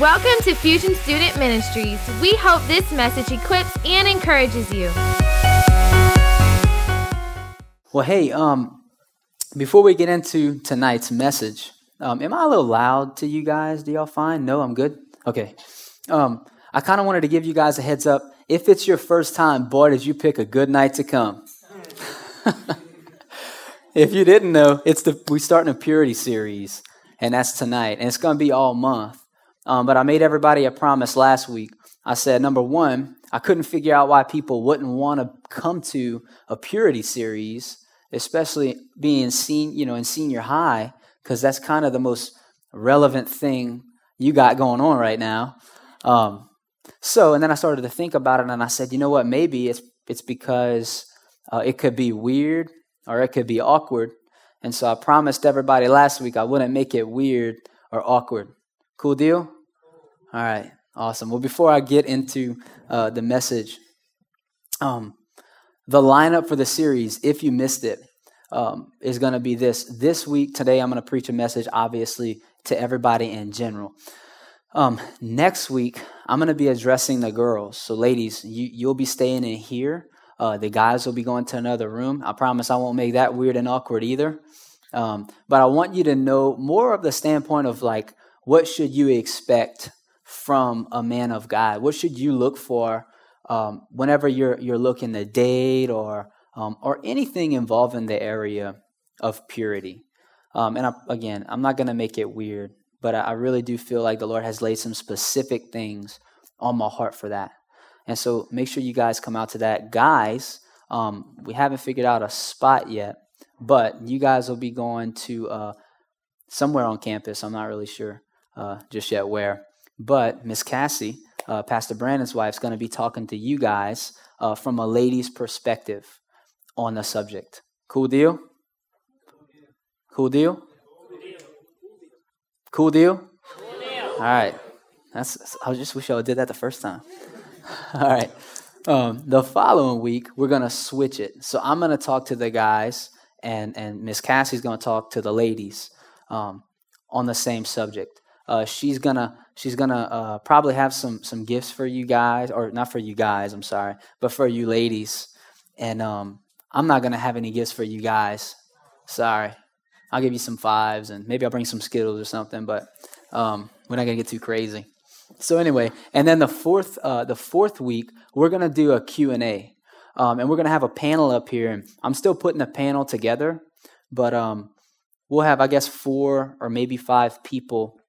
Welcome to Fusion Student Ministries. We hope this message equips and encourages you. Well, hey, um, before we get into tonight's message, um, am I a little loud to you guys? Do y'all find? No, I'm good. Okay. Um, I kind of wanted to give you guys a heads up. If it's your first time, boy, did you pick a good night to come. if you didn't know, it's the we starting a purity series, and that's tonight, and it's going to be all month. Um, but I made everybody a promise last week. I said, number one, I couldn't figure out why people wouldn't want to come to a purity series, especially being seen, you know, in senior high, because that's kind of the most relevant thing you got going on right now. Um, so, and then I started to think about it, and I said, you know what? Maybe it's it's because uh, it could be weird or it could be awkward. And so I promised everybody last week I wouldn't make it weird or awkward. Cool deal? All right, awesome. Well, before I get into uh, the message, um, the lineup for the series, if you missed it, um, is going to be this. This week, today, I'm going to preach a message, obviously, to everybody in general. Um, next week, I'm going to be addressing the girls. So, ladies, you, you'll be staying in here. Uh, the guys will be going to another room. I promise I won't make that weird and awkward either. Um, but I want you to know more of the standpoint of like, what should you expect from a man of God? What should you look for um, whenever you're you're looking to date or um, or anything involving the area of purity? Um, and I, again, I'm not going to make it weird, but I, I really do feel like the Lord has laid some specific things on my heart for that. And so make sure you guys come out to that. Guys, um, we haven't figured out a spot yet, but you guys will be going to uh, somewhere on campus. I'm not really sure uh, just yet where. But Miss Cassie, uh, Pastor Brandon's wife, is going to be talking to you guys uh, from a lady's perspective on the subject. Cool deal? Cool deal? Cool deal? All right. That's. I just wish I did that the first time. All right. Um, the following week, we're going to switch it. So I'm going to talk to the guys, and, and Miss Cassie's going to talk to the ladies um, on the same subject. Uh, she's gonna she's gonna uh, probably have some some gifts for you guys, or not for you guys. I'm sorry, but for you ladies. And um, I'm not gonna have any gifts for you guys. Sorry, I'll give you some fives, and maybe I'll bring some Skittles or something. But um, we're not gonna get too crazy. So anyway, and then the fourth uh, the fourth week we're gonna do a Q and A, um, and we're gonna have a panel up here. And I'm still putting the panel together, but um, we'll have I guess four or maybe five people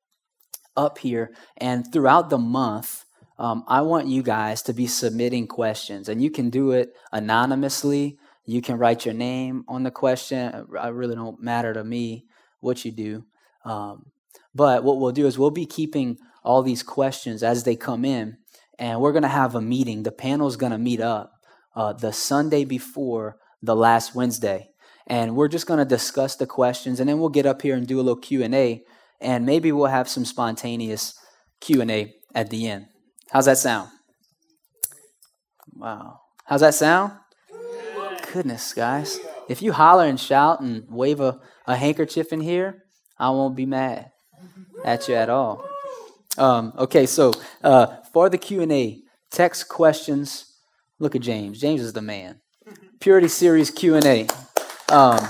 up here. And throughout the month, um, I want you guys to be submitting questions, and you can do it anonymously. You can write your name on the question. It really don't matter to me what you do. Um, but what we'll do is we'll be keeping all these questions as they come in, and we're going to have a meeting. The panel is going to meet up uh, the Sunday before the last Wednesday, and we're just going to discuss the questions, and then we'll get up here and do a little Q and A, and maybe we'll have some spontaneous Q and A at the end. How's that sound? Wow. How's that sound? Goodness, guys. If you holler and shout and wave a, a handkerchief in here, I won't be mad at you at all. Um, okay, so uh, for the Q and A, text questions. Look at James. James is the man. Purity Series Q and A. Um,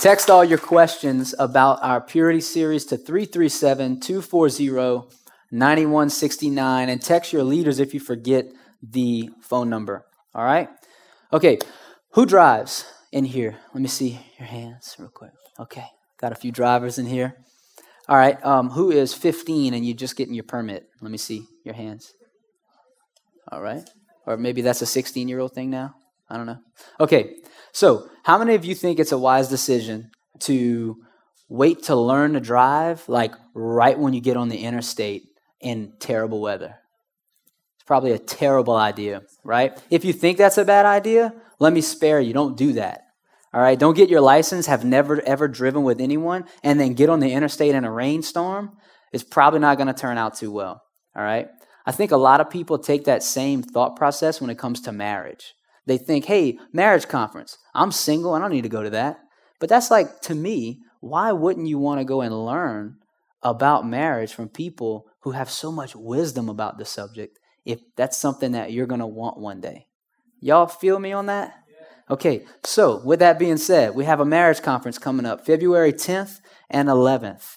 text all your questions about our Purity Series to 337 240 9169 and text your leaders if you forget the phone number. All right? Okay, who drives in here? Let me see your hands real quick. Okay, got a few drivers in here. All right, um, who is 15 and you just getting your permit? Let me see your hands. All right, or maybe that's a 16 year old thing now. I don't know. Okay, so how many of you think it's a wise decision to wait to learn to drive, like right when you get on the interstate in terrible weather? It's probably a terrible idea, right? If you think that's a bad idea, let me spare you. Don't do that. All right, don't get your license, have never ever driven with anyone, and then get on the interstate in a rainstorm. It's probably not going to turn out too well. All right, I think a lot of people take that same thought process when it comes to marriage. They think, hey, marriage conference, I'm single, I don't need to go to that. But that's like, to me, why wouldn't you want to go and learn about marriage from people who have so much wisdom about the subject if that's something that you're going to want one day. Y'all feel me on that? Okay, so with that being said, we have a marriage conference coming up February 10th and 11th.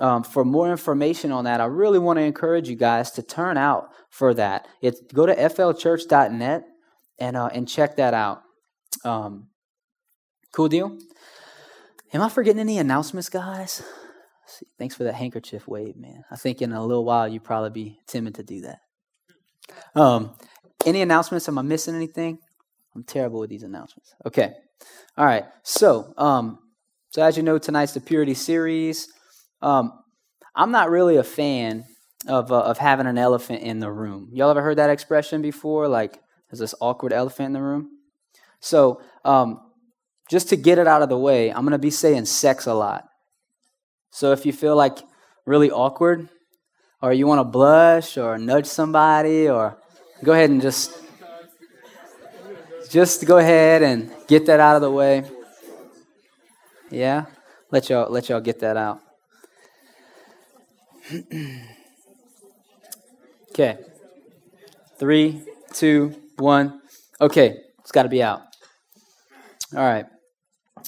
Um, for more information on that, I really want to encourage you guys to turn out for that. It's go to flchurch.net and uh, and check that out. Um, cool deal. Am I forgetting any announcements, guys? Thanks for that handkerchief wave, man. I think in a little while you probably be timid to do that. Um, any announcements? Am I missing anything? I'm terrible with these announcements. Okay. All right. So, um, so as you know, tonight's the purity series. Um, I'm not really a fan of uh, of having an elephant in the room. Y'all ever heard that expression before? Like, there's this awkward elephant in the room. So, um, just to get it out of the way, I'm going to be saying sex a lot. So if you feel like really awkward, or you want to blush or nudge somebody, or go ahead and just just go ahead and get that out of the way. Yeah, let y'all let y'all get that out. okay, three, two, one. Okay, it's got to be out. All right.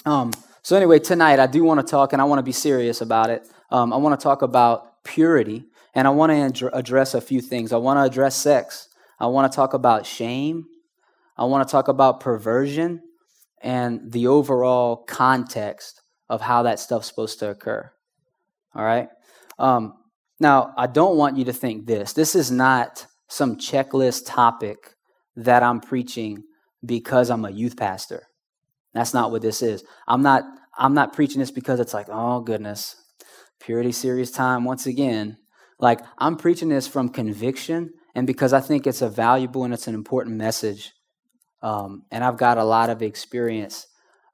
Um. So anyway, tonight I do want to talk, and I want to be serious about it. Um, I want to talk about purity, and I want to address a few things. I want to address sex. I want to talk about shame. I want to talk about perversion and the overall context of how that stuff's supposed to occur. All right. Um, now, I don't want you to think this. This is not some checklist topic that I'm preaching because I'm a youth pastor. That's not what this is. I'm not I'm not preaching this because it's like, oh goodness, purity series time once again. Like I'm preaching this from conviction and because I think it's a valuable and it's an important message. Um, and I've got a lot of experience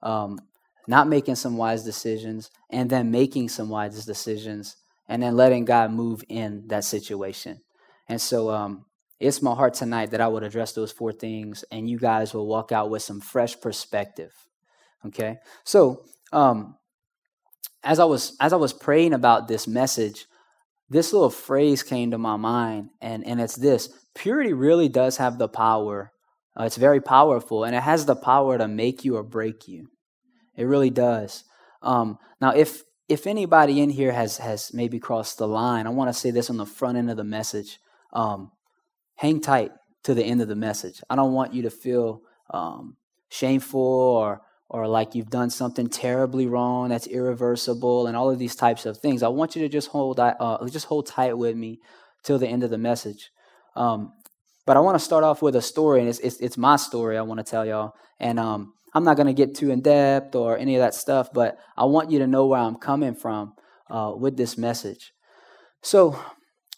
um, not making some wise decisions and then making some wise decisions and then letting God move in that situation. And so um, it's my heart tonight that I would address those four things and you guys will walk out with some fresh perspective. Okay? So, um, as I was as I was praying about this message, this little phrase came to my mind, and and it's this: purity really does have the power. Uh, it's very powerful, and it has the power to make you or break you. It really does. Um, now, if if anybody in here has has maybe crossed the line, I want to say this on the front end of the message. Um, hang tight to the end of the message. I don't want you to feel um, shameful or or like you've done something terribly wrong that's irreversible and all of these types of things. I want you to just hold uh, just hold tight with me till the end of the message. Um, but I want to start off with a story, and it's it's, it's my story. I want to tell y'all, and um, I'm not going to get too in depth or any of that stuff, but I want you to know where I'm coming from uh, with this message. So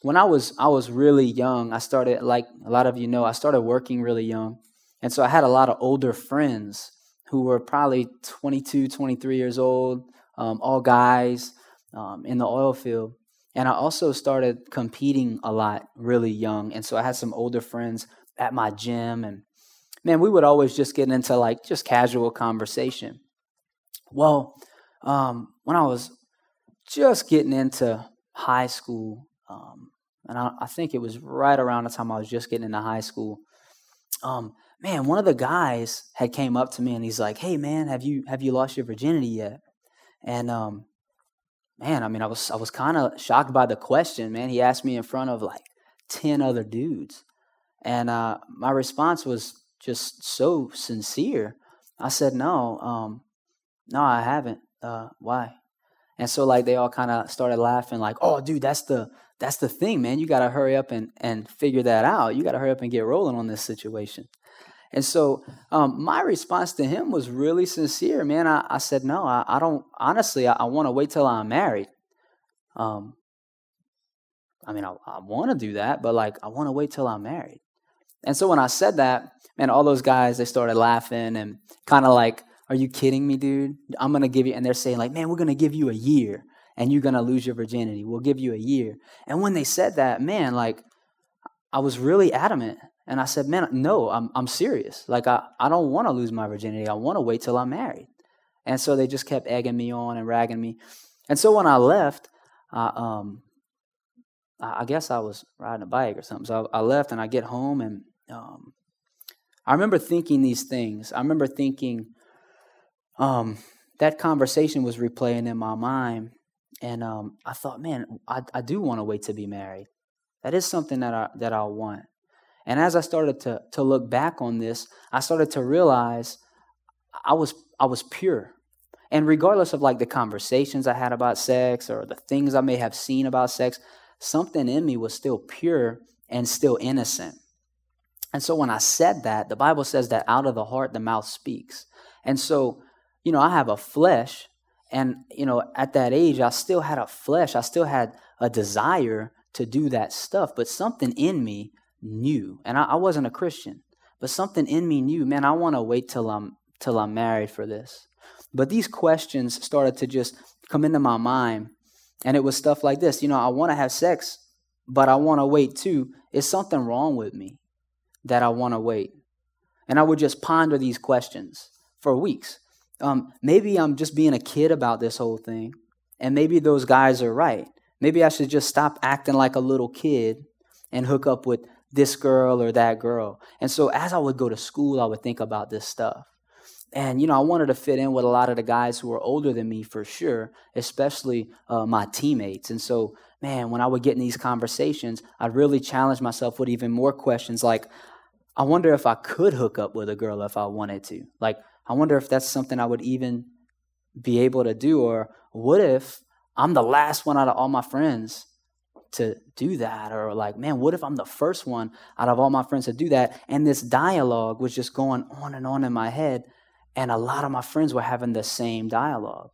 when I was I was really young, I started like a lot of you know, I started working really young, and so I had a lot of older friends who were probably 22, 23 years old, um, all guys um, in the oil field. And I also started competing a lot really young. And so I had some older friends at my gym. And man, we would always just get into like just casual conversation. Well, um, when I was just getting into high school, um, and I, I, think it was right around the time I was just getting into high school, um, man, one of the guys had came up to me and he's like, "Hey, man, have you have you lost your virginity yet?" And um, man, I mean, I was I was kind of shocked by the question. Man, he asked me in front of like ten other dudes, and uh, my response was just so sincere. I said, "No, um, no, I haven't. Uh, why?" And so like they all kind of started laughing, like, "Oh, dude, that's the that's the thing, man. You got to hurry up and and figure that out. You got to hurry up and get rolling on this situation." And so um, my response to him was really sincere, man. I, I said, no, I, I don't, honestly, I, I want to wait till I'm married. Um, I mean, I, I want to do that, but like, I want to wait till I'm married. And so when I said that, man, all those guys, they started laughing and kind of like, are you kidding me, dude? I'm going to give you, and they're saying like, man, we're going to give you a year and you're going to lose your virginity. We'll give you a year. And when they said that, man, like, I was really adamant. And I said, man, no, I'm, I'm serious. Like, I, I don't want to lose my virginity. I want to wait till I'm married. And so they just kept egging me on and ragging me. And so when I left, I um I guess I was riding a bike or something. So I, I left and I get home and um, I remember thinking these things. I remember thinking um, that conversation was replaying in my mind, and um, I thought, man, I, I do want to wait to be married. That is something that I that I want. And as I started to to look back on this, I started to realize I was I was pure. And regardless of like the conversations I had about sex or the things I may have seen about sex, something in me was still pure and still innocent. And so when I said that, the Bible says that out of the heart the mouth speaks. And so, you know, I have a flesh and you know, at that age I still had a flesh. I still had a desire to do that stuff, but something in me knew. And I, I wasn't a Christian, but something in me knew, man, I want to wait till I'm till I'm married for this. But these questions started to just come into my mind. And it was stuff like this you know, I want to have sex, but I want to wait too. Is something wrong with me that I want to wait? And I would just ponder these questions for weeks. Um, maybe I'm just being a kid about this whole thing. And maybe those guys are right. Maybe I should just stop acting like a little kid and hook up with this girl or that girl. And so as I would go to school, I would think about this stuff. And, you know, I wanted to fit in with a lot of the guys who were older than me for sure, especially uh, my teammates. And so, man, when I would get in these conversations, I'd really challenge myself with even more questions like, I wonder if I could hook up with a girl if I wanted to. Like, I wonder if that's something I would even be able to do. Or what if I'm the last one out of all my friends to do that? Or like, man, what if I'm the first one out of all my friends to do that? And this dialogue was just going on and on in my head. And a lot of my friends were having the same dialogue.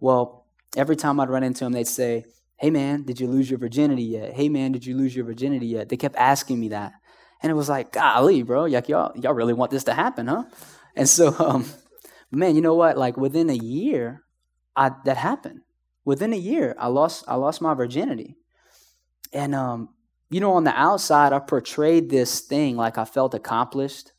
Well, every time I'd run into them, they'd say, Hey man, did you lose your virginity yet? Hey man, did you lose your virginity yet? They kept asking me that. And it was like, golly, bro, y'all, y'all really want this to happen, huh? And so, um, man, you know what? Like within a year, I, that happened. Within a year, I lost, I lost my virginity. And, um, you know, on the outside, I portrayed this thing like I felt accomplished.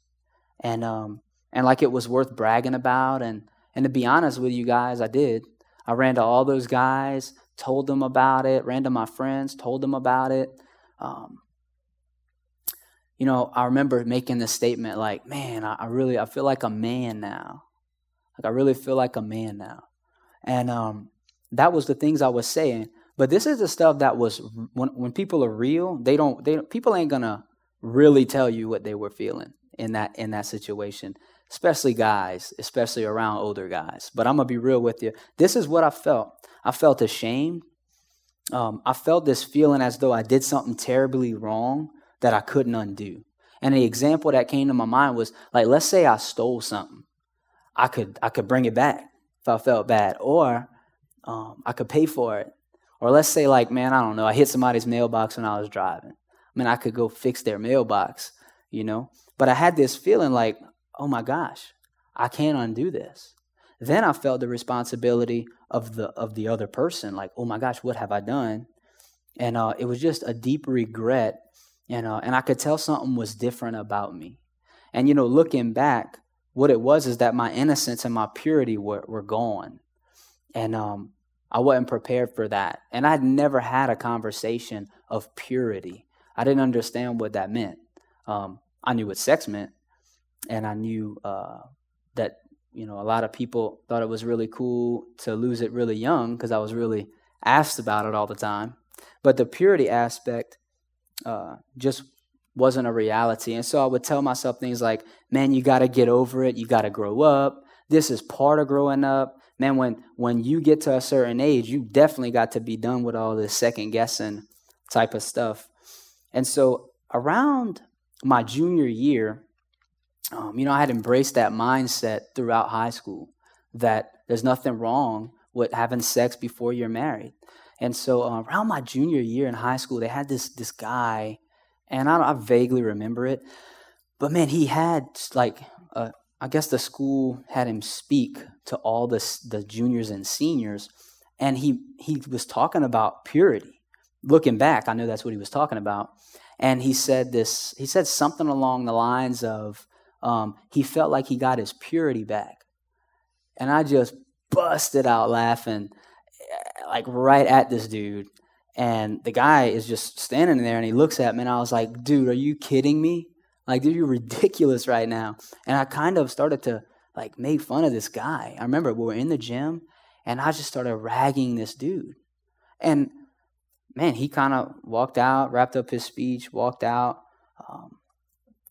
And, um, and like it was worth bragging about. And, and to be honest with you guys, I did. I ran to all those guys, told them about it, ran to my friends, told them about it. Um, you know, I remember making this statement like, man, I, I, really, I feel like a man now. Like, I really feel like a man now. And um, that was the things I was saying. But this is the stuff that was, when, when people are real, they don't, they, people ain't gonna really tell you what they were feeling in that, in that situation especially guys, especially around older guys. But I'm to be real with you. This is what I felt. I felt ashamed. Um, I felt this feeling as though I did something terribly wrong that I couldn't undo. And the example that came to my mind was like, let's say I stole something. I could I could bring it back if I felt bad, or um, I could pay for it. Or let's say like, man, I don't know, I hit somebody's mailbox when I was driving. I mean, I could go fix their mailbox, you know. But I had this feeling like oh my gosh, I can't undo this. Then I felt the responsibility of the of the other person, like, oh my gosh, what have I done? And uh, it was just a deep regret, and know, and I could tell something was different about me. And you know, looking back, what it was is that my innocence and my purity were were gone, and um, I wasn't prepared for that. And I'd never had a conversation of purity. I didn't understand what that meant. Um, I knew what sex meant, and I knew uh, that you know a lot of people thought it was really cool to lose it really young because I was really asked about it all the time. But the purity aspect uh, just wasn't a reality, and so I would tell myself things like, "Man, you got to get over it. You got to grow up. This is part of growing up." Man, when when you get to a certain age, you definitely got to be done with all this second guessing type of stuff. And so around my junior year, um, you know, I had embraced that mindset throughout high school that there's nothing wrong with having sex before you're married. And so uh, around my junior year in high school, they had this this guy, and I, I vaguely remember it, but man, he had like uh, I guess the school had him speak to all the the juniors and seniors, and he he was talking about purity. Looking back, I know that's what he was talking about, and he said this. He said something along the lines of um, he felt like he got his purity back. And I just busted out laughing. Like right at this dude. And the guy is just standing there and he looks at me and I was like, dude, are you kidding me? Like, dude, you're ridiculous right now. And I kind of started to like make fun of this guy. I remember we were in the gym and I just started ragging this dude. And man, he kind of walked out, wrapped up his speech, walked out. Um,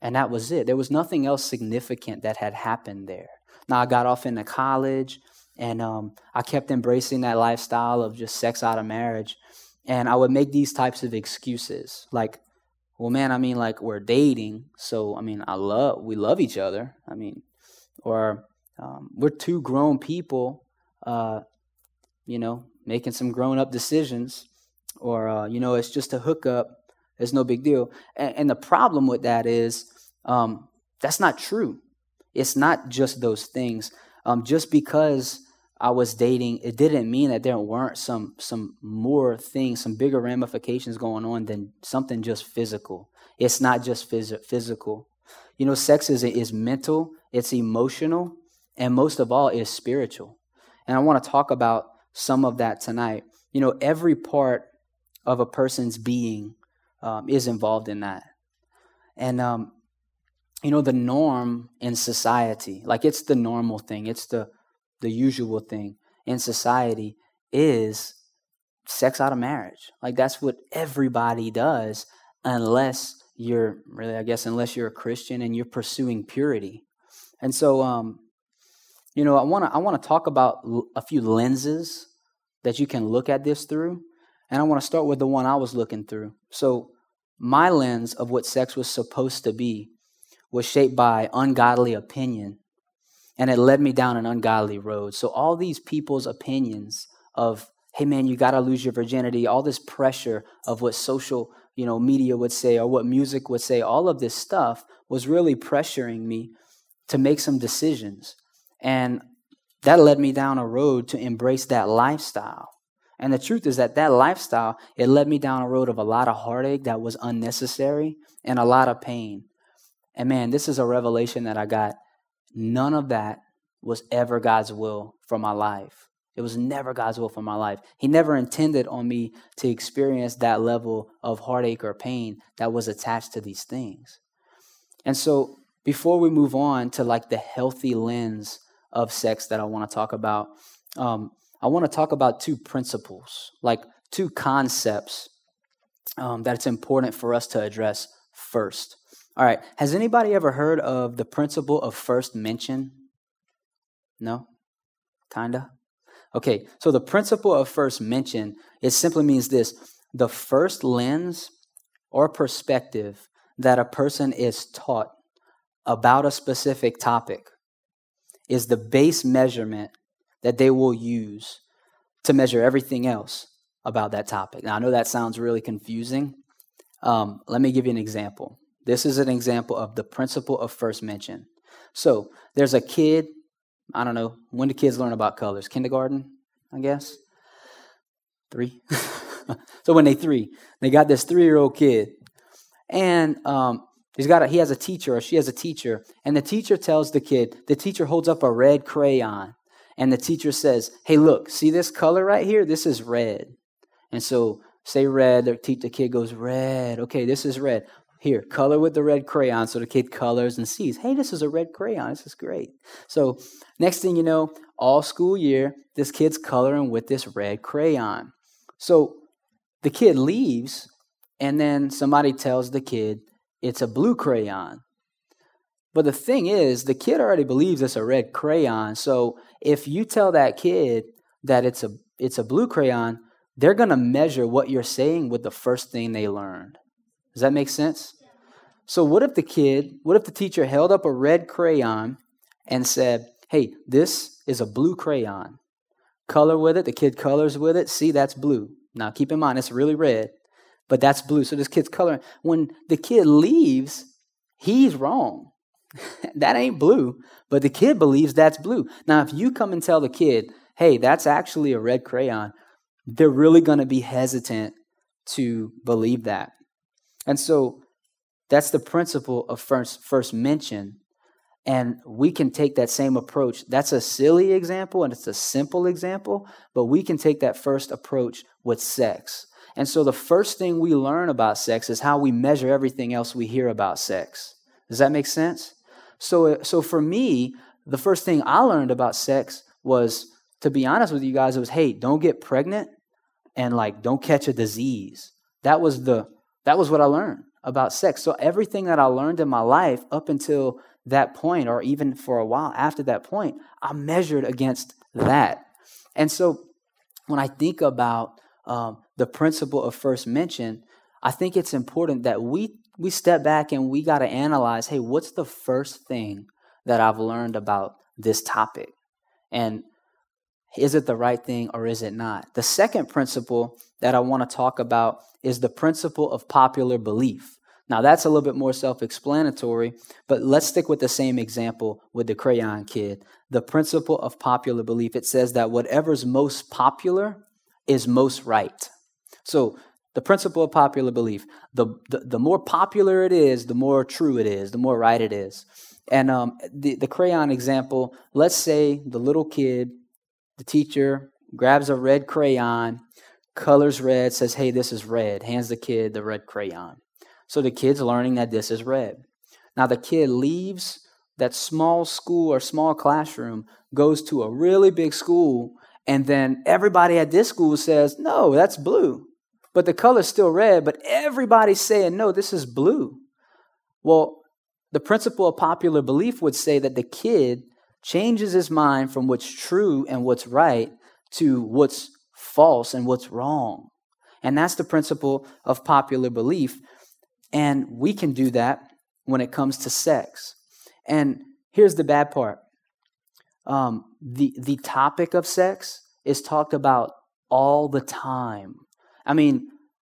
and that was it. There was nothing else significant that had happened there. Now, I got off into college and um, I kept embracing that lifestyle of just sex out of marriage. And I would make these types of excuses like, well, man, I mean, like we're dating. So, I mean, I love, we love each other. I mean, or um, we're two grown people, uh, you know, making some grown up decisions. Or, uh, you know, it's just a hookup. It's no big deal. And, and the problem with that is um, that's not true. It's not just those things. Um, just because I was dating, it didn't mean that there weren't some some more things, some bigger ramifications going on than something just physical. It's not just phys- physical. You know, sex is is mental, it's emotional, and most of all, is spiritual. And I want to talk about some of that tonight. You know, every part of a person's being um, is involved in that. And um, you know, the norm in society, like it's the normal thing, it's the the usual thing in society is sex out of marriage. Like that's what everybody does unless you're really I guess unless you're a Christian and you're pursuing purity. And so um you know, I want to I want to talk about a few lenses that you can look at this through. And I want to start with the one I was looking through. So my lens of what sex was supposed to be was shaped by ungodly opinion and it led me down an ungodly road. So all these people's opinions of, hey man, you got to lose your virginity, all this pressure of what social, you know, media would say or what music would say, all of this stuff was really pressuring me to make some decisions. And that led me down a road to embrace that lifestyle. And the truth is that that lifestyle, it led me down a road of a lot of heartache that was unnecessary and a lot of pain. And man, this is a revelation that I got None of that was ever God's will for my life. It was never God's will for my life. He never intended on me to experience that level of heartache or pain that was attached to these things. And so, before we move on to like the healthy lens of sex that I want to talk about, um, I want to talk about two principles, like two concepts um, that it's important for us to address first. All right. Has anybody ever heard of the principle of first mention? No? Kinda? Okay. So the principle of first mention, it simply means this the first lens or perspective that a person is taught about a specific topic is the base measurement that they will use to measure everything else about that topic. Now, I know that sounds really confusing. Um, let me give you an example. This is an example of the principle of first mention. So there's a kid, I don't know, when do kids learn about colors? Kindergarten, I guess? Three? so when they three, they got this three year old kid. And um, he's got a, he has a teacher or she has a teacher. And the teacher tells the kid, the teacher holds up a red crayon. And the teacher says, hey, look, see this color right here? This is red. And so say red, the, the kid goes, red. Okay, this is red. Here, color with the red crayon so the kid colors and sees, hey, this is a red crayon. This is great. So, next thing you know, all school year, this kid's coloring with this red crayon. So, the kid leaves, and then somebody tells the kid it's a blue crayon. But the thing is, the kid already believes it's a red crayon. So, if you tell that kid that it's a it's a blue crayon, they're going to measure what you're saying with the first thing they learned. Does that make sense? So, what if the kid, what if the teacher held up a red crayon and said, Hey, this is a blue crayon. Color with it. The kid colors with it. See, that's blue. Now, keep in mind, it's really red, but that's blue. So, this kid's coloring. When the kid leaves, he's wrong. that ain't blue, but the kid believes that's blue. Now, if you come and tell the kid, Hey, that's actually a red crayon, they're really going to be hesitant to believe that. And so that's the principle of first, first mention. And we can take that same approach. That's a silly example and it's a simple example, but we can take that first approach with sex. And so the first thing we learn about sex is how we measure everything else we hear about sex. Does that make sense? So, so for me, the first thing I learned about sex was, to be honest with you guys, it was, hey, don't get pregnant and like don't catch a disease. That was the that was what I learned about sex. So everything that I learned in my life up until that point, or even for a while after that point, I measured against that. And so when I think about um, the principle of first mention, I think it's important that we we step back and we got to analyze, hey, what's the first thing that I've learned about this topic? And is it the right thing or is it not? The second principle that I want to talk about is the principle of popular belief. Now, that's a little bit more self explanatory, but let's stick with the same example with the crayon kid. The principle of popular belief it says that whatever's most popular is most right. So, the principle of popular belief the, the, the more popular it is, the more true it is, the more right it is. And um, the, the crayon example let's say the little kid, the teacher grabs a red crayon, colors red, says, Hey, this is red, hands the kid the red crayon. So the kid's learning that this is red. Now the kid leaves that small school or small classroom, goes to a really big school, and then everybody at this school says, No, that's blue. But the color's still red, but everybody's saying, No, this is blue. Well, the principle of popular belief would say that the kid changes his mind from what's true and what's right to what's false and what's wrong. And that's the principle of popular belief. And we can do that when it comes to sex. And here's the bad part um, the, the topic of sex is talked about all the time. I mean,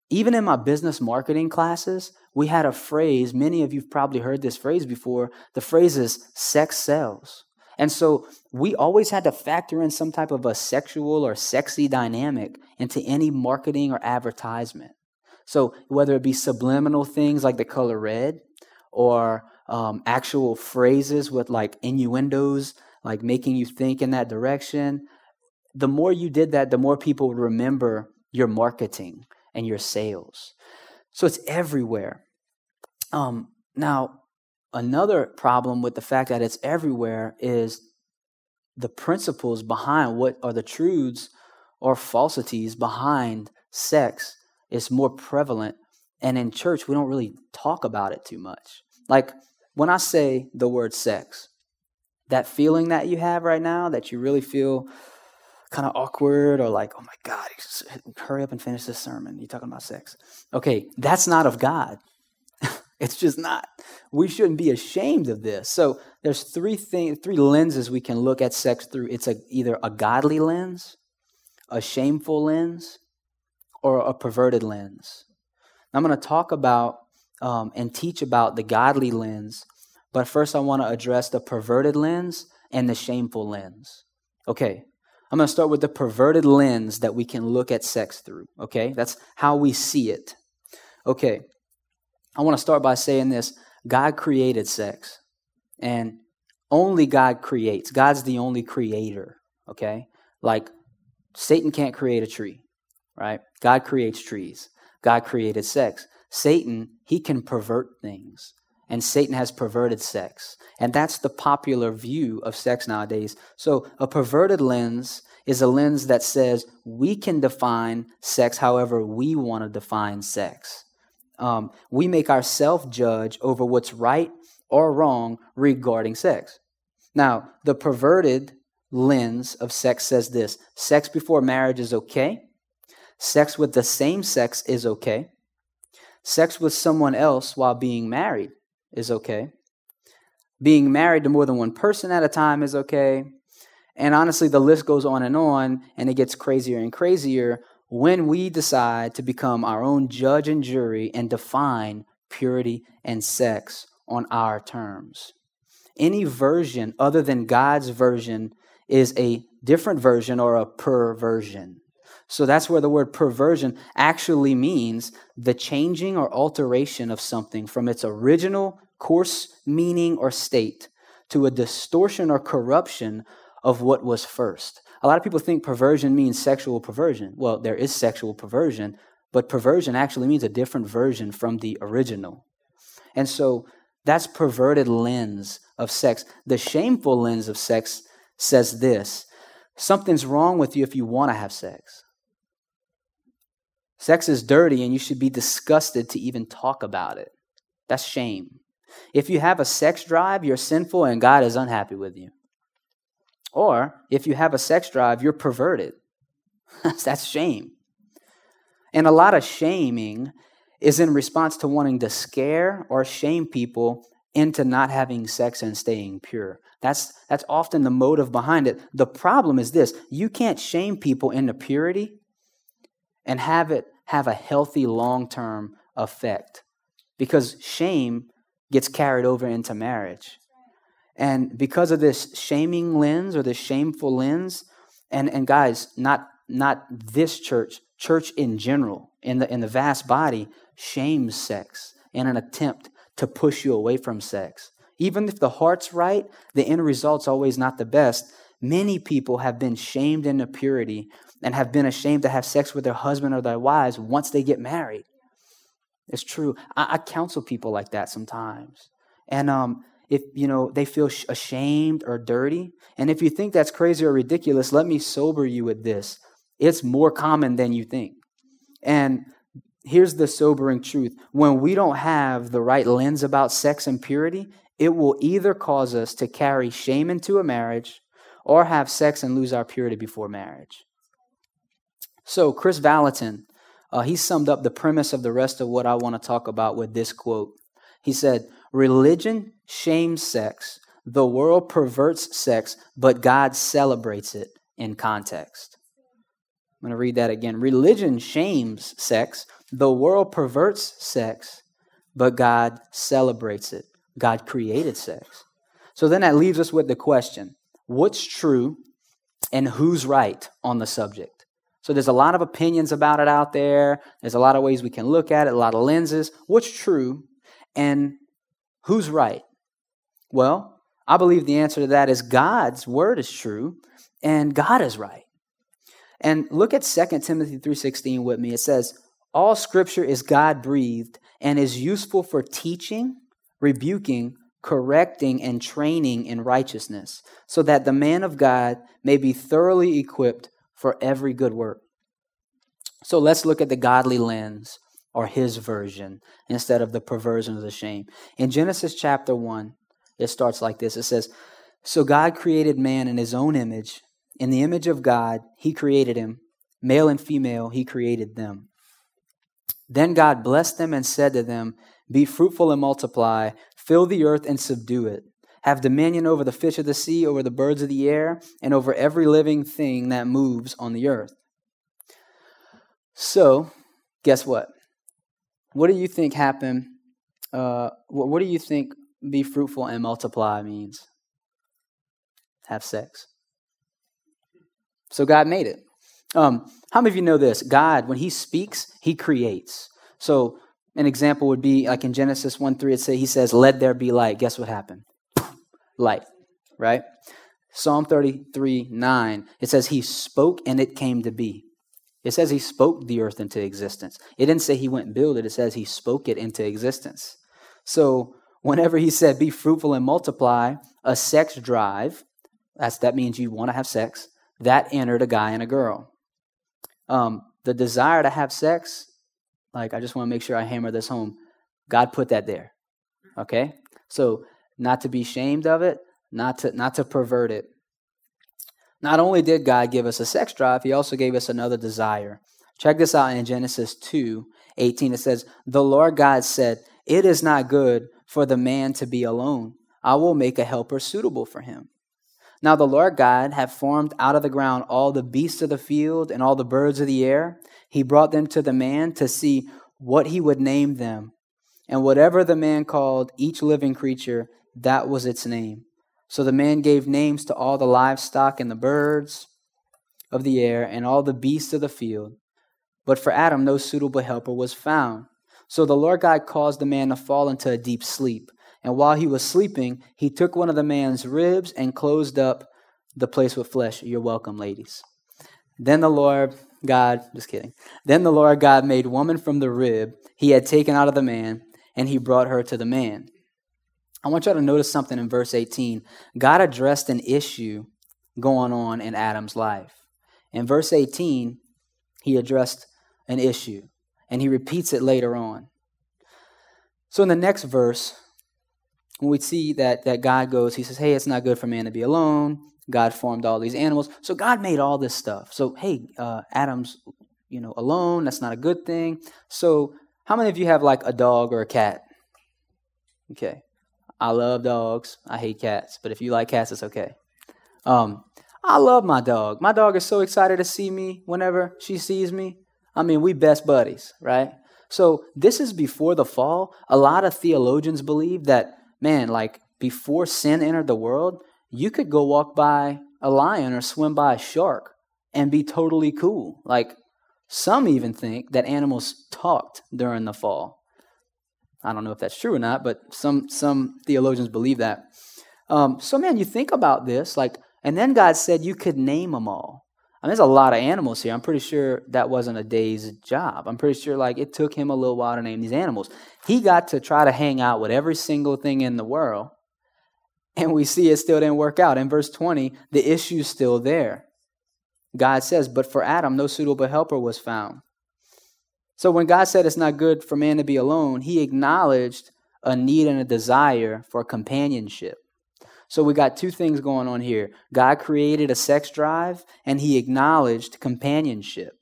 even in my business marketing classes, we had a phrase, many of you've probably heard this phrase before. The phrase is sex sells. And so we always had to factor in some type of a sexual or sexy dynamic into any marketing or advertisement. So whether it be subliminal things like the color red or um, actual phrases with like innuendos, like making you think in that direction, the more you did that, the more people would remember your marketing and your sales. So it's everywhere. Um, now, another problem with the fact that it's everywhere is the principles behind what are the truths or falsities behind sex is more prevalent. And in church, we don't really talk about it too much. Like when I say the word sex, that feeling that you have right now, that you really feel kind of awkward or like, oh my God, hurry up and finish this sermon. You're talking about sex. Okay, that's not of God. It's just not. We shouldn't be ashamed of this. So there's three things, three lenses we can look at sex through. It's a, either a godly lens, a shameful lens, or a perverted lens. I'm going to talk about um, and teach about the godly lens, but first I want to address the perverted lens and the shameful lens. Okay, I'm going to start with the perverted lens that we can look at sex through. Okay, that's how we see it. Okay, I want to start by saying this God created sex, and only God creates. God's the only creator. Okay, like Satan can't create a tree right? God creates trees. God created sex. Satan, he can pervert things. And Satan has perverted sex. And that's the popular view of sex nowadays. So a perverted lens is a lens that says we can define sex however we want to define sex. Um, we make ourselves judge over what's right or wrong regarding sex. Now, the perverted lens of sex says this sex before marriage is okay, Sex with the same sex is okay. Sex with someone else while being married is okay. Being married to more than one person at a time is okay. And honestly, the list goes on and on, and it gets crazier and crazier when we decide to become our own judge and jury and define purity and sex on our terms. Any version other than God's version is a different version or a perversion. So that's where the word perversion actually means the changing or alteration of something from its original course, meaning, or state to a distortion or corruption of what was first. A lot of people think perversion means sexual perversion. Well, there is sexual perversion, but perversion actually means a different version from the original. And so that's perverted lens of sex. The shameful lens of sex says this something's wrong with you if you want to have sex. Sex is dirty and you should be disgusted to even talk about it. That's shame. If you have a sex drive, you're sinful and God is unhappy with you. Or if you have a sex drive, you're perverted. That's shame. And a lot of shaming is in response to wanting to scare or shame people into not having sex and staying pure. That's, that's often the motive behind it. The problem is this you can't shame people into purity and have it have a healthy long term effect because shame gets carried over into marriage. And because of this shaming lens or this shameful lens, and, and guys, not, not this church, church in general, in the, in the vast body, shames sex in an attempt to push you away from sex. Even if the heart's right, the end result's always not the best. Many people have been shamed into purity and have been ashamed to have sex with their husband or their wives once they get married. It's true. I, I counsel people like that sometimes. And um, if you know they feel ashamed or dirty, and if you think that's crazy or ridiculous, let me sober you with this. It's more common than you think. And here's the sobering truth when we don't have the right lens about sex and purity, it will either cause us to carry shame into a marriage or have sex and lose our purity before marriage. So, Kris Vallotton, uh, he summed up the premise of the rest of what I want to talk about with this quote. He said, Religion shames sex, the world perverts sex, but God celebrates it in context. I'm going to read that again. Religion shames sex, the world perverts sex, but God celebrates it. God created sex. So then that leaves us with the question what's true and who's right on the subject? So there's a lot of opinions about it out there. There's a lot of ways we can look at it, a lot of lenses. What's true and who's right? Well, I believe the answer to that is God's word is true and God is right. And look at 2 Timothy 3:16 with me. It says, "All scripture is God-breathed and is useful for teaching, rebuking, correcting and training in righteousness, so that the man of God may be thoroughly equipped for every good work." So let's look at the godly lens or his version instead of the perversion of the shame. In Genesis chapter 1, it starts like this. It says, "So God created man in his own image, in the image of God, he created him. Male and female, he created them. Then God blessed them and said to them, Be fruitful and multiply, fill the earth and subdue it. Have dominion over the fish of the sea, over the birds of the air, and over every living thing that moves on the earth. So, guess what? What do you think happened? Uh, what, what do you think be fruitful and multiply means? Have sex. So God made it. Um, how many of you know this? God, when He speaks, He creates. So an example would be like in Genesis 1 3, it say He says, Let there be light. Guess what happened? Light, right? Psalm 33 9, it says, He spoke and it came to be. It says He spoke the earth into existence. It didn't say He went and built it, it says He spoke it into existence. So whenever He said, Be fruitful and multiply, a sex drive, that's, that means you want to have sex that entered a guy and a girl. Um, the desire to have sex, like I just want to make sure I hammer this home. God put that there. Okay? So not to be shamed of it, not to not to pervert it. Not only did God give us a sex drive, he also gave us another desire. Check this out in Genesis 2, 18. It says, The Lord God said, It is not good for the man to be alone. I will make a helper suitable for him. Now the Lord God had formed out of the ground all the beasts of the field and all the birds of the air. He brought them to the man to see what he would name them. And whatever the man called each living creature, that was its name. So the man gave names to all the livestock and the birds of the air and all the beasts of the field. But for Adam, no suitable helper was found. So the Lord God caused the man to fall into a deep sleep. And while he was sleeping, he took one of the man's ribs and closed up the place with flesh. You're welcome, ladies. Then the Lord God, just kidding. Then the Lord God made woman from the rib he had taken out of the man, and he brought her to the man. I want you all to notice something in verse 18. God addressed an issue going on in Adam's life. In verse 18, he addressed an issue, and he repeats it later on. So in the next verse, when we see that, that God goes, he says, Hey, it's not good for man to be alone. God formed all these animals. So God made all this stuff. So, hey, uh, Adam's, you know, alone. That's not a good thing. So, how many of you have like a dog or a cat? Okay. I love dogs. I hate cats. But if you like cats, it's okay. Um, I love my dog. My dog is so excited to see me whenever she sees me. I mean, we best buddies, right? So this is before the fall. A lot of theologians believe that, man, like before sin entered the world, you could go walk by a lion or swim by a shark and be totally cool. Like some even think that animals talked during the fall. I don't know if that's true or not, but some some theologians believe that. Um, so man, you think about this, like, and then God said you could name them all. Mean, there's a lot of animals here. I'm pretty sure that wasn't a day's job. I'm pretty sure like it took him a little while to name these animals. He got to try to hang out with every single thing in the world, and we see it still didn't work out. In verse 20, the issue's still there. God says, But for Adam, no suitable helper was found. So when God said it's not good for man to be alone, he acknowledged a need and a desire for companionship. So we got two things going on here. God created a sex drive and he acknowledged companionship.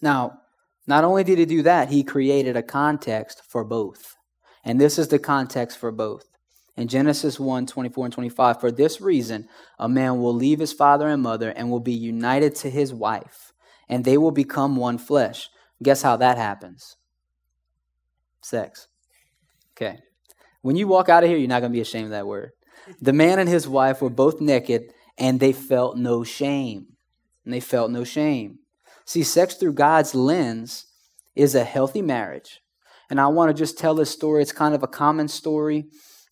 Now, not only did he do that, he created a context for both. And this is the context for both in Genesis 1 24 and 25. For this reason, a man will leave his father and mother and will be united to his wife, and they will become one flesh. Guess how that happens? Sex. Okay. When you walk out of here, you're not going to be ashamed of that word. The man and his wife were both naked, and they felt no shame. And they felt no shame. See, sex through God's lens is a healthy marriage. And I want to just tell this story. It's kind of a common story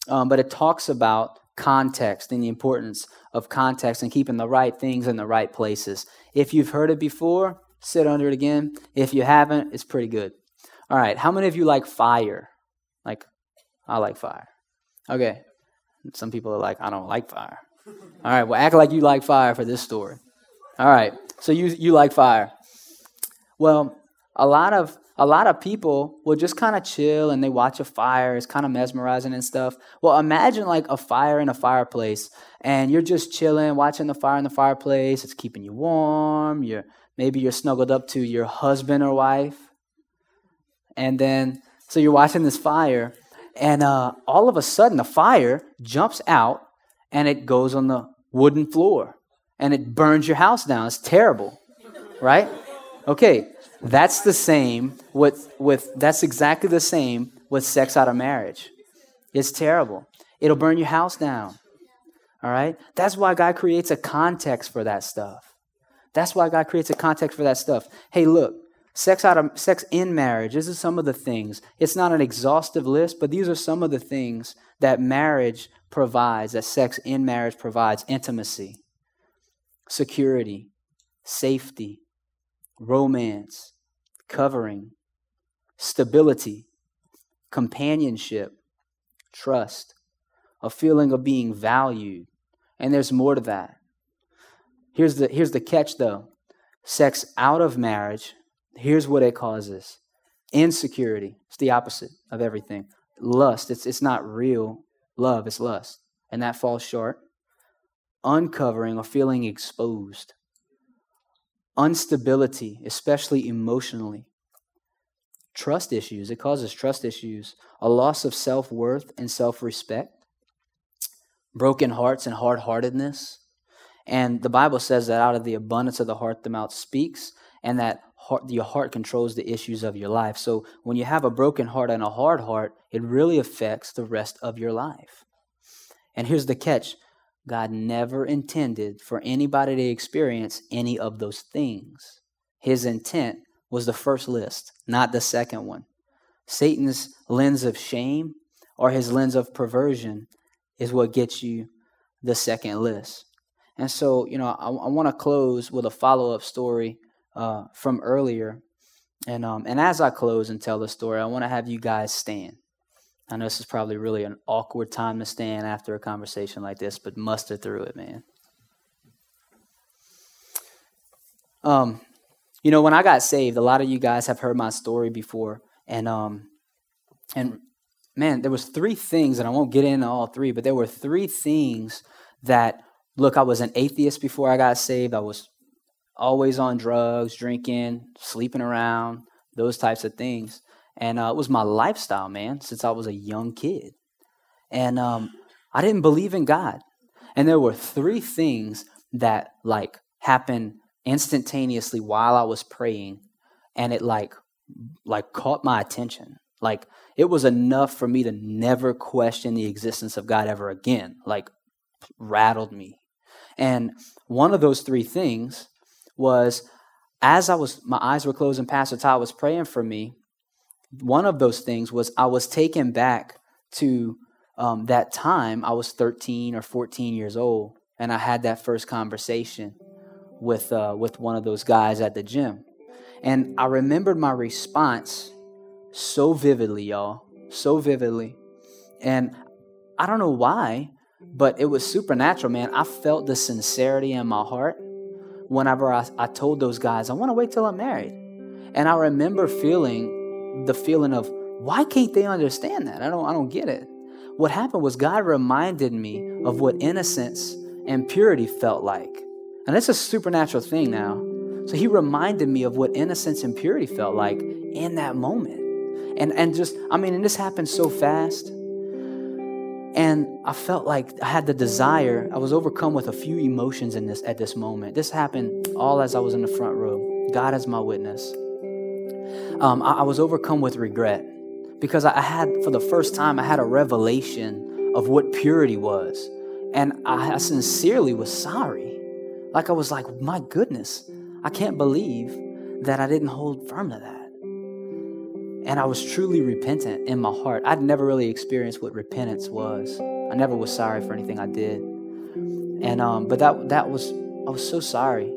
um, but it talks about context and the importance of context and keeping the right things in the right places. If you've heard it before, sit under it again. If you haven't, it's pretty good. All right, how many of you like fire? Like, I like fire. Okay, some people are like, I don't like fire. All right, well, act like you like fire for this story. All right, so you you like fire. Well, a lot of a lot of people will just kind of chill and they watch a fire. It's kind of mesmerizing and stuff. Well, imagine like a fire in a fireplace and you're just chilling, watching the fire in the fireplace. It's keeping you warm. You're maybe you're snuggled up to your husband or wife. And then so you're watching this fire and uh, all of a sudden the fire jumps out and it goes on the wooden floor and it burns your house down. It's terrible, right? Okay, that's the same with, with that's exactly the same with sex out of marriage. It's terrible. It'll burn your house down. All right? That's why God creates a context for that stuff. That's why God creates a context for that stuff. Hey, look, sex out of sex in marriage. This is some of the things. It's not an exhaustive list, but these are some of the things that marriage provides, that sex in marriage provides intimacy, security, safety, romance, covering, stability, companionship, trust, a feeling of being valued. And there's more to that. Here's the, here's the catch though sex out of marriage, here's what it causes insecurity. It's the opposite of everything. Lust, it's, it's not real love, it's lust. And that falls short. Uncovering or feeling exposed instability, especially emotionally, trust issues. It causes trust issues, a loss of self worth and self respect, broken hearts and hard heartedness. And the Bible says that out of the abundance of the heart, the mouth speaks, and that heart, your heart controls the issues of your life. So when you have a broken heart and a hard heart, it really affects the rest of your life. And here's the catch God never intended for anybody to experience any of those things. His intent was the first list, not the second one. Satan's lens of shame or his lens of perversion is what gets you the second list. And so, you know, I, I want to close with a follow up story uh, from earlier. And, um, and as I close and tell the story, I want to have you guys stand. I know this is probably really an awkward time to stand after a conversation like this, but muster through it, man. Um, you know, when I got saved, a lot of you guys have heard my story before, and um, and man, there was three things, and I won't get into all three, but there were three things that look. I was an atheist before I got saved. I was always on drugs, drinking, sleeping around, those types of things. And uh, it was my lifestyle, man, since I was a young kid. And um, I didn't believe in God. And there were three things that like happened instantaneously while I was praying, and it like like caught my attention. Like it was enough for me to never question the existence of God ever again. Like rattled me. And one of those three things was as I was my eyes were closed and Pastor Todd was praying for me, one of those things was I was taken back to um, that time. I was 13 or 14 years old, and I had that first conversation with uh, with one of those guys at the gym, and I remembered my response so vividly, y'all, so vividly, and I don't know why, but it was supernatural, man. I felt the sincerity in my heart whenever I, I told those guys, I want to wait till I'm married. And I remember feeling the feeling of why can't they understand that? I don't I don't get it. What happened was God reminded me of what innocence and purity felt like. And it's a supernatural thing now. So he reminded me of what innocence and purity felt like in that moment. And and just I mean, and this happened so fast. And I felt like I had the desire. I was overcome with a few emotions in this at this moment. This happened all as I was in the front row. God is my witness um, I, I, was overcome with regret because I, I had, for the first time, I had a revelation of what purity was. And I, I sincerely was sorry. Like I was like, my goodness, I can't believe that I didn't hold firm to that. And I was truly repentant in my heart. I'd never really experienced what repentance was. I never was sorry for anything I did. And um, but that that was I was so sorry.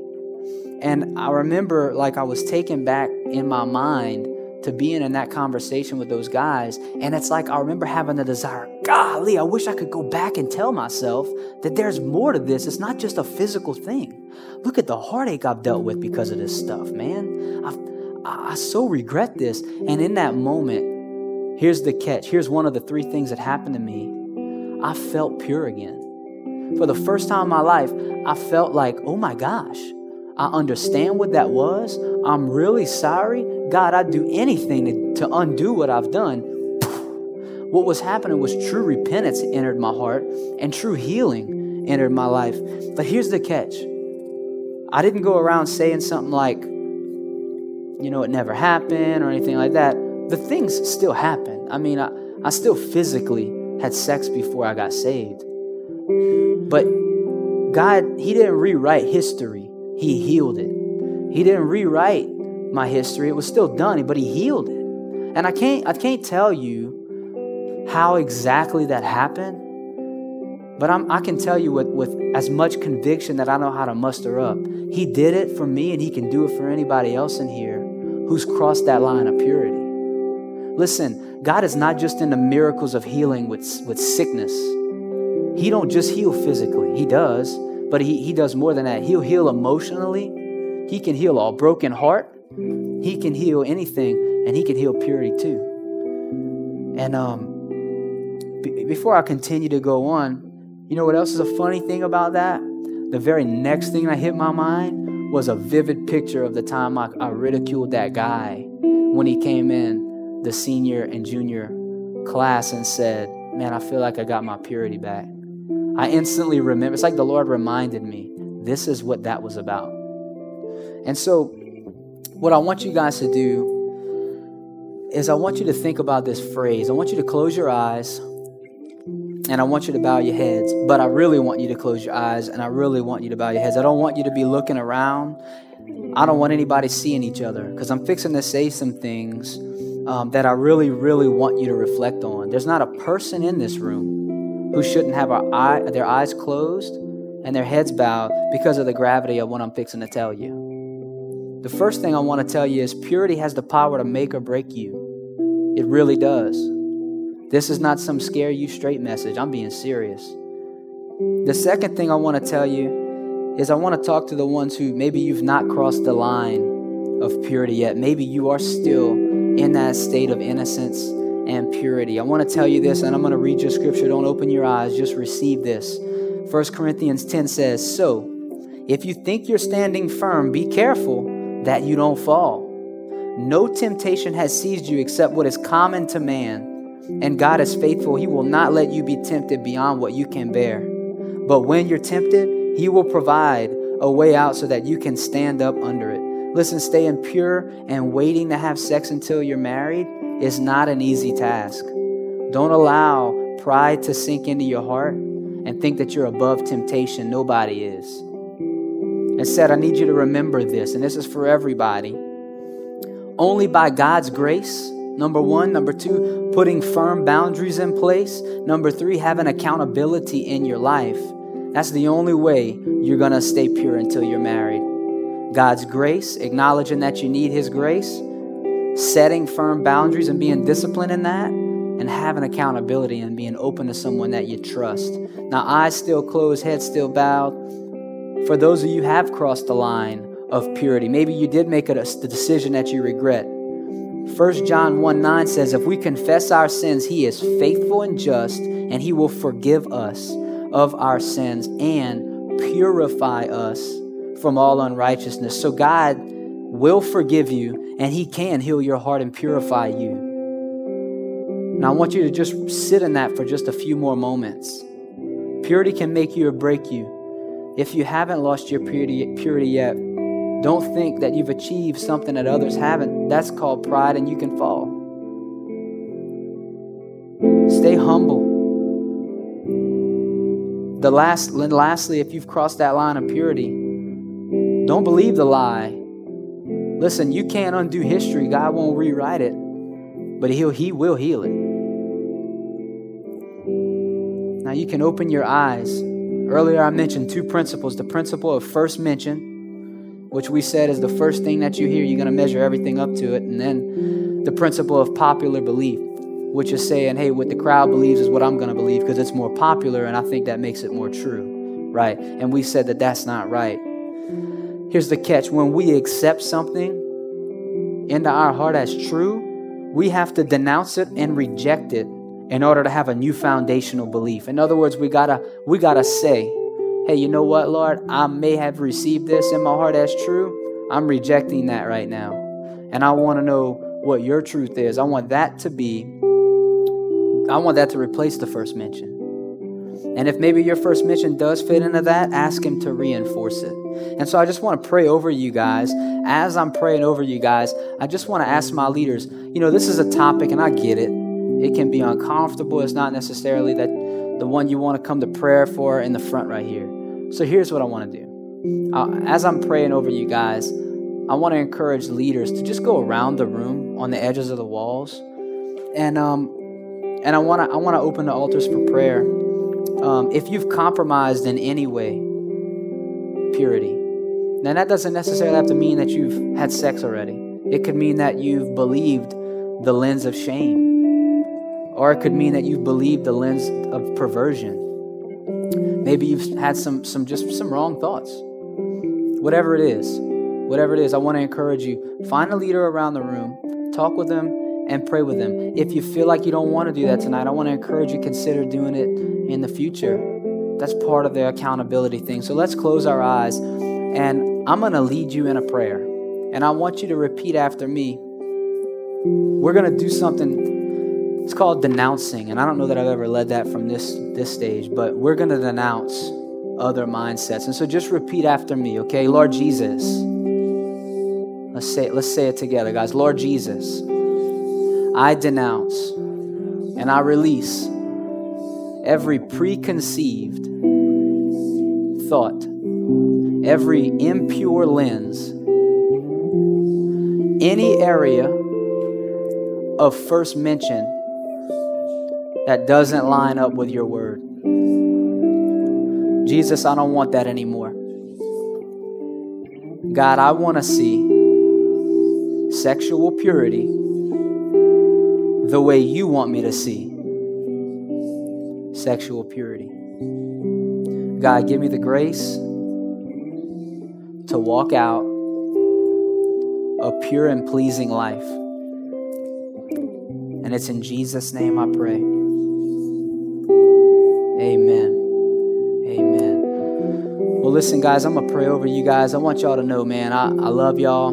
And I remember like I was taken back in my mind to being in that conversation with those guys. And it's like I remember having the desire, golly, I wish I could go back and tell myself that there's more to this. It's not just a physical thing. Look at the heartache I've dealt with because of this stuff, man. I've, I, so regret this. And in that moment, here's the catch. Here's one of the three things that happened to me. I felt pure again. For the first time in my life, I felt like, oh my gosh, I understand what that was. I'm really sorry. God, I'd do anything to, to undo what I've done. What was happening was true repentance entered my heart and true healing entered my life. But here's the catch I didn't go around saying something like, you know, it never happened or anything like that. The things still happened. I mean, I, I still physically had sex before I got saved. But God, He didn't rewrite history he healed it. He didn't rewrite my history. It was still done, but he healed it. And I can't I can't tell you how exactly that happened. But I'm, I can tell you with, with as much conviction that I know how to muster up. He did it for me, and He can do it for anybody else in here who's crossed that line of purity. Listen, God is not just in the miracles of healing with, with sickness. He don't just heal physically. He does, but he, he does more than that. He'll heal emotionally. He can heal a broken heart. He can heal anything, and he can heal purity too. And um, b- before I continue to go on, you know what else is a funny thing about that? The very next thing that hit my mind was a vivid picture of the time I, I ridiculed that guy when he came in the senior and junior class and said, Man, I feel like I got my purity back. I instantly remember, it's like the Lord reminded me, this is what that was about. And so, what I want you guys to do is I want you to think about this phrase. I want you to close your eyes and I want you to bow your heads. But I really want you to close your eyes and I really want you to bow your heads. I don't want you to be looking around. I don't want anybody seeing each other because I'm fixing to say some things um, that I really, really want you to reflect on. There's not a person in this room who shouldn't have eye, their eyes closed and their heads bowed because of the gravity of what I'm fixing to tell you. The first thing I want to tell you is purity has the power to make or break you. It really does. This is not some scare you straight message. I'm being serious. The second thing I want to tell you is I want to talk to the ones who maybe you've not crossed the line of purity yet. Maybe you are still in that state of innocence and purity. I want to tell you this, and I'm going to read your scripture. Don't open your eyes, just receive this. 1 Corinthians 10 says, So, if you think you're standing firm, be careful that you don't fall. No temptation has seized you except what is common to man. And God is faithful. He will not let you be tempted beyond what you can bear. But when you're tempted, He will provide a way out so that you can stand up under it. Listen, staying pure and waiting to have sex until you're married is not an easy task. Don't allow pride to sink into your heart and think that you're above temptation. Nobody is. Instead, I need you to remember this, and this is for everybody. Only by God's grace, number one. Number two, putting firm boundaries in place. Number three, having accountability in your life. That's the only way you're going to stay pure until you're married. God's grace, acknowledging that you need His grace, setting firm boundaries and being disciplined in that, and having accountability and being open to someone that you trust. Now, eyes still closed, head still bowed. For those of you have crossed the line of purity, maybe you did make a, a decision that you regret. 1 John 1 9 says, If we confess our sins, He is faithful and just, and He will forgive us of our sins and purify us from all unrighteousness. So God will forgive you and He can heal your heart and purify you. Now, I want you to just sit in that for just a few more moments. Purity can make you or break you. If you haven't lost your purity, purity yet, don't think that you've achieved something that others haven't. That's called pride, and you can fall. Stay humble. The last, lastly, if you've crossed that line of purity, don't believe the lie. Listen, you can't undo history. God won't rewrite it, but he'll, He will heal it. Now you can open your eyes. Earlier, I mentioned two principles the principle of first mention, which we said is the first thing that you hear, you're going to measure everything up to it, and then the principle of popular belief, which is saying, hey, what the crowd believes is what I'm going to believe because it's more popular, and I think that makes it more true, right? And we said that that's not right. Here's the catch when we accept something into our heart as true, we have to denounce it and reject it in order to have a new foundational belief. In other words, we gotta we gotta say, hey, you know what, Lord, I may have received this in my heart as true. I'm rejecting that right now. And I want to know what your truth is. I want that to be, I want that to replace the first mention. And if maybe your first mention does fit into that, ask Him to reinforce it. And so I just want to pray over you guys. As I'm praying over you guys, I just want to ask my leaders you know, this is a topic, and I get it. It can be uncomfortable. It's not necessarily that the one you want to come to prayer for in the front right here. So here's what I want to do. Uh, as I'm praying over you guys, I want to encourage leaders to just go around the room on the edges of the walls, and um, and I want to I want to open the altars for prayer. Um, if you've compromised in any way, purity. Now, that doesn't necessarily have to mean that you've had sex already. It could mean that you've believed the lens of shame, or it could mean that you've believed the lens of perversion. Maybe you've had some, some just some wrong thoughts. Whatever it is, whatever it is, I want to encourage you find a leader around the room, talk with them, and pray with them. If you feel like you don't want to do that tonight, I want to encourage you consider doing it in the future. That's part of the accountability thing. So let's close our eyes and I'm going to lead you in a prayer. And I want you to repeat after me. We're going to do something it's called denouncing. And I don't know that I've ever led that from this this stage, but we're going to denounce other mindsets. And so just repeat after me, okay? Lord Jesus. Let's say it, let's say it together, guys. Lord Jesus, I denounce and I release every preconceived thought, every impure lens, any area of first mention that doesn't line up with your word. Jesus, I don't want that anymore. God, I want to see sexual purity the way you want me to see sexual purity. God, give me the grace to walk out a pure and pleasing life. And it's in Jesus' name I pray. Amen. Amen. Well, listen, guys, I'm going to pray over you guys. I want y'all to know, man, I, I love y'all.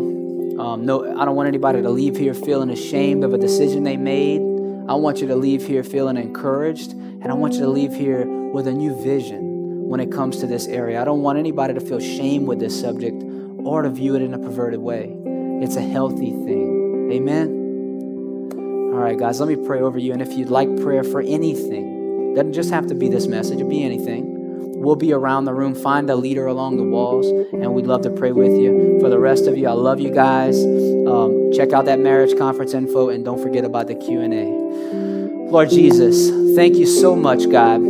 Um, no, I don't want anybody to leave here feeling ashamed of a decision they made. I want you to leave here feeling encouraged, and I want you to leave here with a new vision when it comes to this area. I don't want anybody to feel shame with this subject or to view it in a perverted way. It's a healthy thing. Amen? All right, guys, let me pray over you. And if you'd like prayer for anything, doesn't just have to be this message, it'll be anything. We'll be around the room. Find a leader along the walls, and we'd love to pray with you. For the rest of you, I love you guys. Um, check out that marriage conference info, and don't forget about the Q and A. Lord Jesus, thank you so much, God.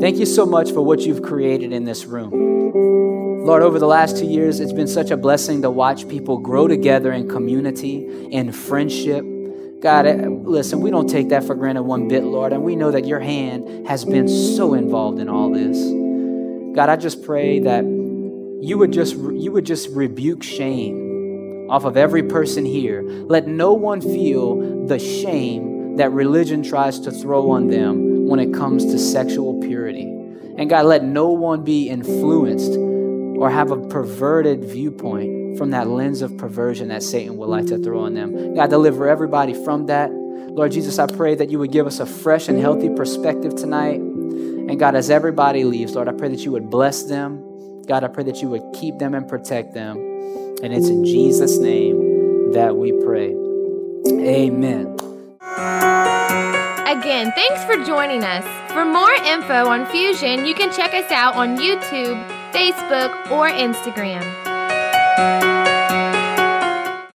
Thank you so much for what you've created in this room. Lord, over the last two years, it's been such a blessing to watch people grow together in community, in friendship. God, listen, we don't take that for granted one bit, Lord, and we know that your hand has been so involved in all this. God, I just pray that you would just you would just rebuke shame off of every person here. Let no one feel the shame that religion tries to throw on them when it comes to sexual purity. And God, let no one be influenced or have a perverted viewpoint from that lens of perversion that Satan would like to throw on them. God, deliver everybody from that. Lord Jesus, I pray that you would give us a fresh and healthy perspective tonight. And God, as everybody leaves, Lord, I pray that you would bless them. God, I pray that you would keep them and protect them. And it's in Jesus' name that we pray. Amen. Again, thanks for joining us. For more info on Fusion, you can check us out on YouTube, Facebook, or Instagram.